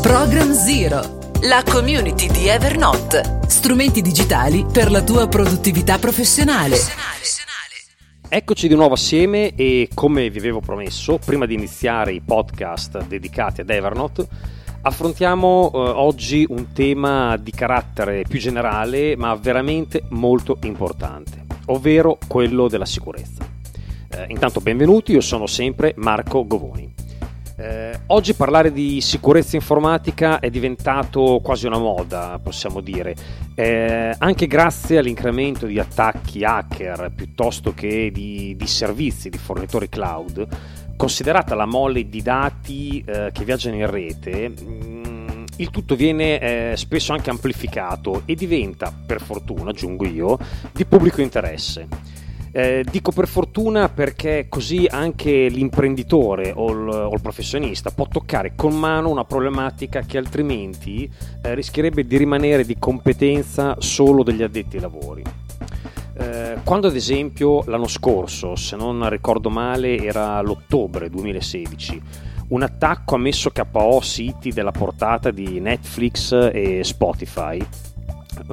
Program Zero, la community di Evernote. Strumenti digitali per la tua produttività professionale. Eccoci di nuovo assieme e come vi avevo promesso, prima di iniziare i podcast dedicati ad Evernote, affrontiamo eh, oggi un tema di carattere più generale ma veramente molto importante, ovvero quello della sicurezza. Eh, intanto benvenuti, io sono sempre Marco Govoni. Eh, oggi parlare di sicurezza informatica è diventato quasi una moda, possiamo dire, eh, anche grazie all'incremento di attacchi hacker piuttosto che di, di servizi di fornitori cloud. Considerata la mole di dati eh, che viaggiano in rete, mh, mm, il tutto viene eh, spesso anche amplificato e diventa, per fortuna, aggiungo io, di pubblico interesse. Eh, dico per fortuna perché così anche l'imprenditore o il, o il, professionista può toccare con mano una problematica che altrimenti eh, rischierebbe di rimanere di competenza solo degli addetti ai lavori. Eh, quando ad esempio l'anno scorso, se non ricordo male, era l'ottobre 2016, un attacco ha messo KO siti della portata di Netflix e Spotify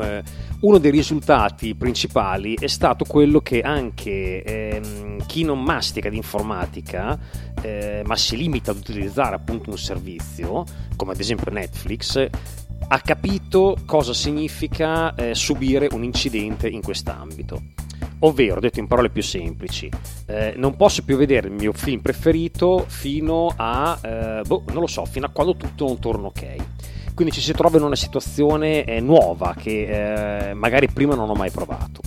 eh, uno dei risultati principali è stato quello che anche ehm, chi non mastica di informatica eh, ma si limita ad utilizzare appunto un servizio come ad esempio Netflix ha capito cosa significa eh, subire un incidente in quest'ambito. Ovvero detto in parole più semplici eh, non posso più vedere il mio film preferito fino a eh, boh, non lo so fino a quando tutto non torna ok quindi ci si trova in una situazione eh, nuova che eh, magari prima non ho mai provato.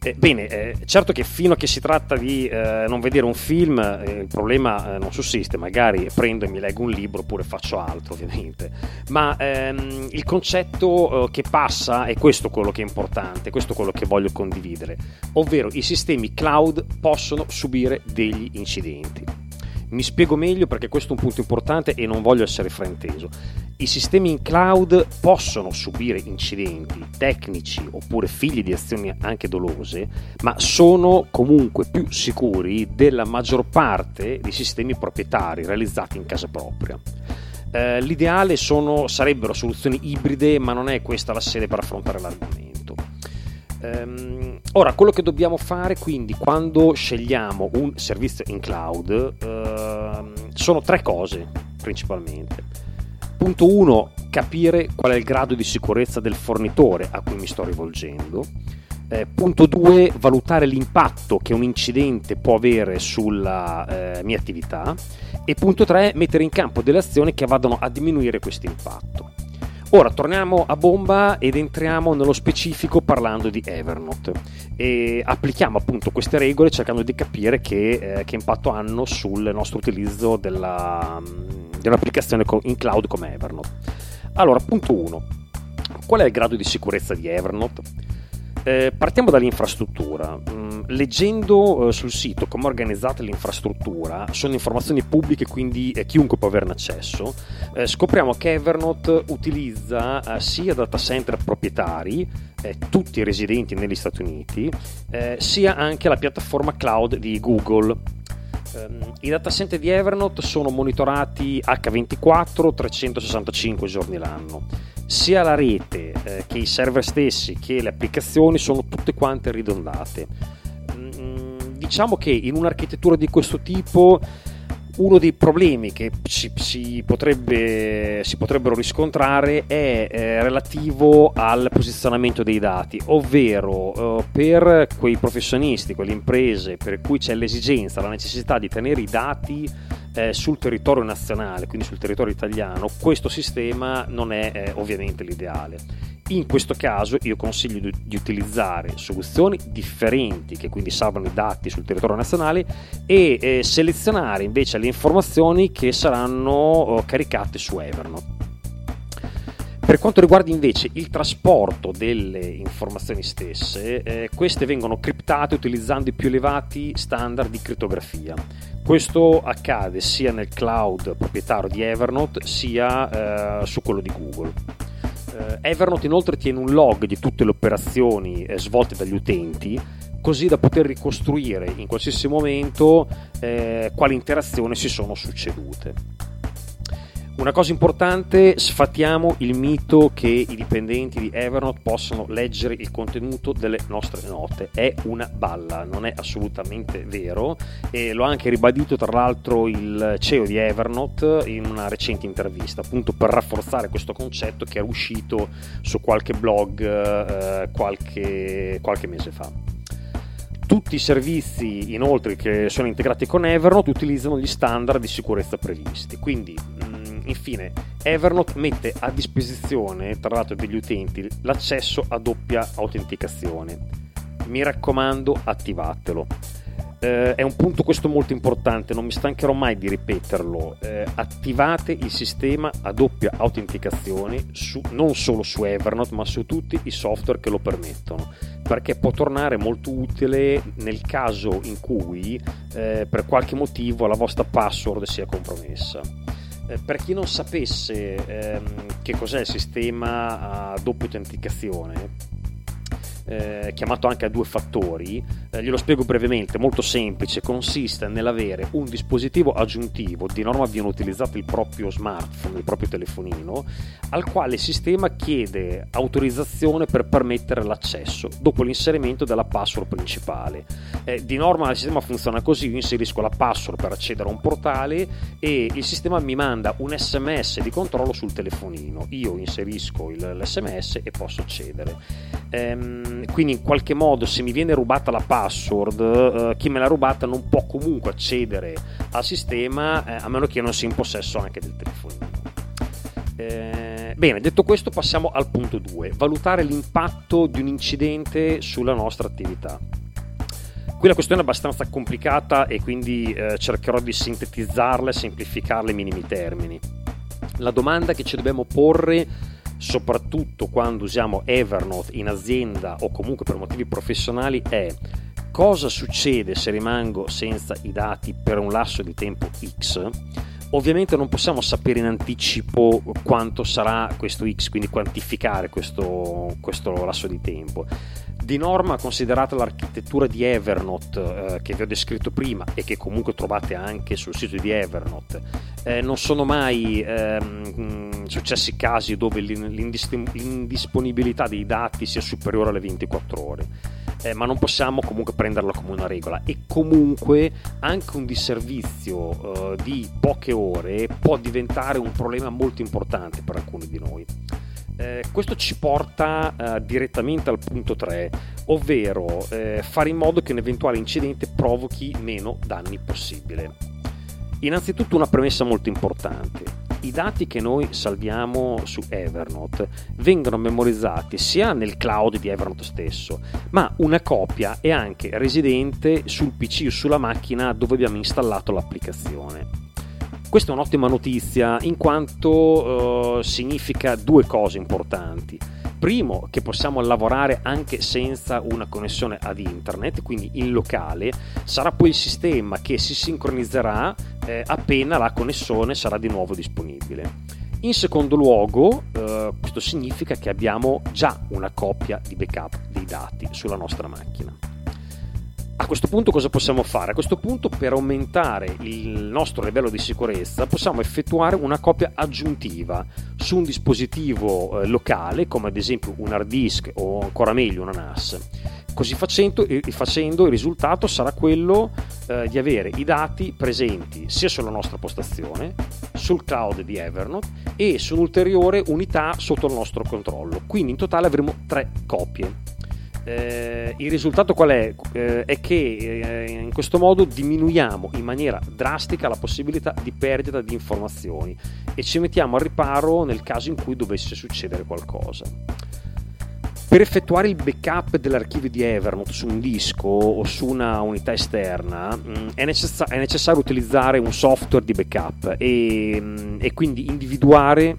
Eh, bene, eh, certo che fino a che si tratta di eh, non vedere un film eh, il problema non sussiste, magari prendo e mi leggo un libro oppure faccio altro ovviamente, ma ehm, il concetto che passa è questo quello che è importante, questo è quello che voglio condividere, ovvero i sistemi cloud possono subire degli incidenti. Mi spiego meglio perché questo è un punto importante e non voglio essere frainteso. I sistemi in cloud possono subire incidenti tecnici oppure figli di azioni anche dolose, ma sono comunque più sicuri della maggior parte dei sistemi proprietari realizzati in casa propria. Eh, l'ideale sono, sarebbero soluzioni ibride, ma non è questa la sede per affrontare l'argomento. Um, ora, quello che dobbiamo fare quindi quando scegliamo un servizio in cloud uh, sono tre cose principalmente. Punto 1, capire qual è il grado di sicurezza del fornitore a cui mi sto rivolgendo. Eh, punto 2, valutare l'impatto che un incidente può avere sulla eh, mia attività. E punto 3, mettere in campo delle azioni che vadano a diminuire questo impatto. Ora torniamo a bomba ed entriamo nello specifico parlando di Evernote e applichiamo appunto queste regole cercando di capire che, eh, che impatto hanno sul nostro utilizzo della, dell'applicazione in cloud come Evernote. Allora, punto 1. Qual è il grado di sicurezza di Evernote? Eh, partiamo dall'infrastruttura. Mm, leggendo eh, sul sito come è organizzata l'infrastruttura, sono informazioni pubbliche, quindi eh, chiunque può averne accesso, scopriamo che Evernote utilizza sia data center proprietari, tutti residenti negli Stati Uniti, sia anche la piattaforma cloud di Google. Ehm, I data center di Evernote sono monitorati H24 365 giorni l'anno sia la rete eh, che i server stessi che le applicazioni sono tutte quante ridondate. Mm, diciamo che in un'architettura di questo tipo uno dei problemi che si, si, potrebbe, si potrebbero riscontrare è eh, relativo al posizionamento dei dati, ovvero eh, per quei professionisti, quelle imprese per cui c'è l'esigenza, la necessità di tenere i dati eh, sul territorio nazionale, quindi sul territorio italiano, questo sistema non è eh, ovviamente l'ideale. In questo caso io consiglio di, di, utilizzare soluzioni differenti che quindi salvano i dati sul territorio nazionale e eh, selezionare invece le informazioni che saranno oh, caricate su Evernote. Per quanto riguarda invece il trasporto delle informazioni stesse, eh, queste vengono criptate utilizzando i più elevati standard di crittografia. Questo accade sia nel cloud proprietario di Evernote sia eh, su quello di Google. Eh, Evernote inoltre tiene un log di tutte le operazioni eh, svolte dagli utenti così da poter ricostruire in qualsiasi momento eh, quali interazioni si sono succedute. Una cosa importante, sfatiamo il mito che i dipendenti di Evernote possano leggere il contenuto delle nostre note. È una balla, non è assolutamente vero e lo ha anche ribadito tra l'altro il CEO di Evernote in una recente intervista, appunto per rafforzare questo concetto che era uscito su qualche blog eh, qualche, qualche mese fa. Tutti i servizi inoltre che sono integrati con Evernote utilizzano gli standard di sicurezza previsti, quindi Infine, Evernote mette a disposizione, tra l'altro degli utenti, l'accesso a doppia autenticazione. Mi raccomando, attivatelo. Eh, è un punto questo molto importante, non mi stancherò mai di ripeterlo. Eh, attivate il sistema a doppia autenticazione su, non solo su Evernote, ma su tutti i software che lo permettono, perché può tornare molto utile nel caso in cui eh, per qualche motivo la vostra password sia compromessa. Eh, per chi non sapesse ehm, che cos'è il sistema a doppia autenticazione, eh, chiamato anche a due fattori, eh, glielo spiego brevemente, molto semplice, consiste nell'avere un dispositivo aggiuntivo, di norma viene utilizzato il proprio smartphone, il proprio telefonino, al quale il sistema chiede autorizzazione per permettere l'accesso dopo l'inserimento della password principale. Eh, di norma il sistema funziona così, io inserisco la password per accedere a un portale e il sistema mi manda un sms di controllo sul telefonino, io inserisco il, l'sms e posso accedere. Ehm, quindi in qualche modo se mi viene rubata la password, eh, chi me l'ha rubata non può comunque accedere al sistema eh, a meno che non sia in possesso anche del telefonino. Eh, bene, detto questo passiamo al punto 2, valutare l'impatto di un incidente sulla nostra attività. Qui la questione è abbastanza complicata e quindi eh, cercherò di sintetizzarla e semplificarla in minimi termini. La domanda che ci dobbiamo porre soprattutto quando usiamo Evernote in azienda o comunque per motivi professionali è cosa succede se rimango senza i dati per un lasso di tempo X. Ovviamente non possiamo sapere in anticipo quanto sarà questo X, quindi quantificare questo, questo lasso di tempo di norma, considerata l'architettura di Evernote eh, che vi ho descritto prima e che comunque trovate anche sul sito di Evernote, eh, non sono mai ehm, successi casi dove l'indisponibilità dei dati sia superiore alle 24 ore. Eh, ma non possiamo comunque prenderla come una regola e comunque anche un disservizio eh, di poche ore può diventare un problema molto importante per alcuni di noi. Eh, questo ci porta eh, direttamente al punto 3, ovvero eh, fare in modo che un eventuale incidente provochi meno danni possibile. Innanzitutto una premessa molto importante. I dati che noi salviamo su Evernote vengono memorizzati sia nel cloud di Evernote stesso, ma una copia è anche residente sul PC o sulla macchina dove abbiamo installato l'applicazione. Questa è un'ottima notizia in quanto uh, significa due cose importanti. Primo, che possiamo lavorare anche senza una connessione ad internet, quindi in locale, sarà poi il sistema che si sincronizzerà eh, appena la connessione sarà di nuovo disponibile. In secondo luogo, eh, questo significa che abbiamo già una copia di backup dei dati sulla nostra macchina. A questo punto cosa possiamo fare? A questo punto per aumentare il nostro livello di sicurezza possiamo effettuare una copia aggiuntiva su un dispositivo eh, locale come ad esempio un hard disk o ancora meglio una NAS. Così facendo, facendo il risultato sarà quello eh, di avere i dati presenti sia sulla nostra postazione, sul cloud di Evernote e su un'ulteriore unità sotto il nostro controllo. Quindi in totale avremo tre copie eh, il risultato qual è? Eh, è che eh, in questo modo diminuiamo in maniera drastica la possibilità di perdita di informazioni e ci mettiamo al riparo nel caso in cui dovesse succedere qualcosa. Per effettuare il backup dell'archivio di Evernote su un disco o su una unità esterna mm, è, necess- è, necessario utilizzare un software di backup e, mm, e quindi individuare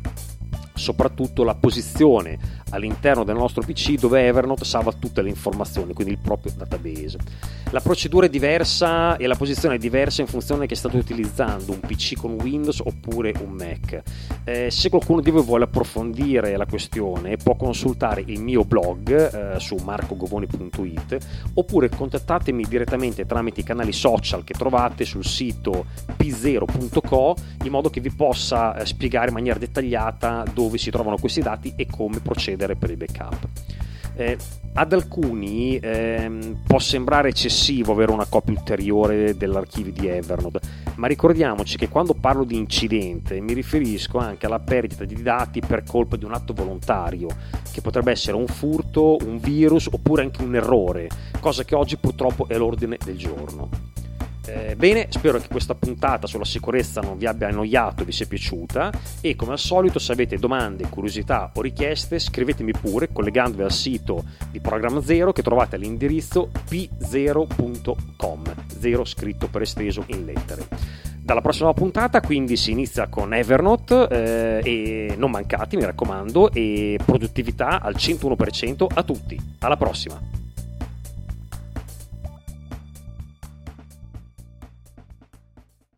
soprattutto la posizione all'interno del nostro PC dove Evernote salva tutte le informazioni, quindi il proprio database. La procedura è diversa e la posizione è diversa in funzione che state utilizzando un PC con Windows oppure un Mac. Eh, se qualcuno di voi vuole approfondire la questione può consultare il mio blog eh, su marcogovoni.it oppure contattatemi direttamente tramite i canali social che trovate sul sito p0.co in modo che vi possa eh, spiegare in maniera dettagliata dove si trovano questi dati e come procedere per il backup. Eh, ad alcuni ehm, può sembrare eccessivo avere una copia ulteriore dell'archivio di Evernote, ma ricordiamoci che quando parlo di incidente mi riferisco anche alla perdita di dati per colpa di un atto volontario, che potrebbe essere un furto, un virus oppure anche un errore, cosa che oggi purtroppo è l'ordine del giorno. Eh, bene, spero che questa puntata sulla sicurezza non vi abbia annoiato vi sia piaciuta e come al solito se avete domande, curiosità o richieste scrivetemi pure collegandovi al sito di Programma Zero che trovate all'indirizzo p0.com, 0 scritto per esteso in lettere. Dalla prossima puntata quindi si inizia con Evernote eh, e non mancate mi raccomando e produttività al 101% a tutti. Alla prossima!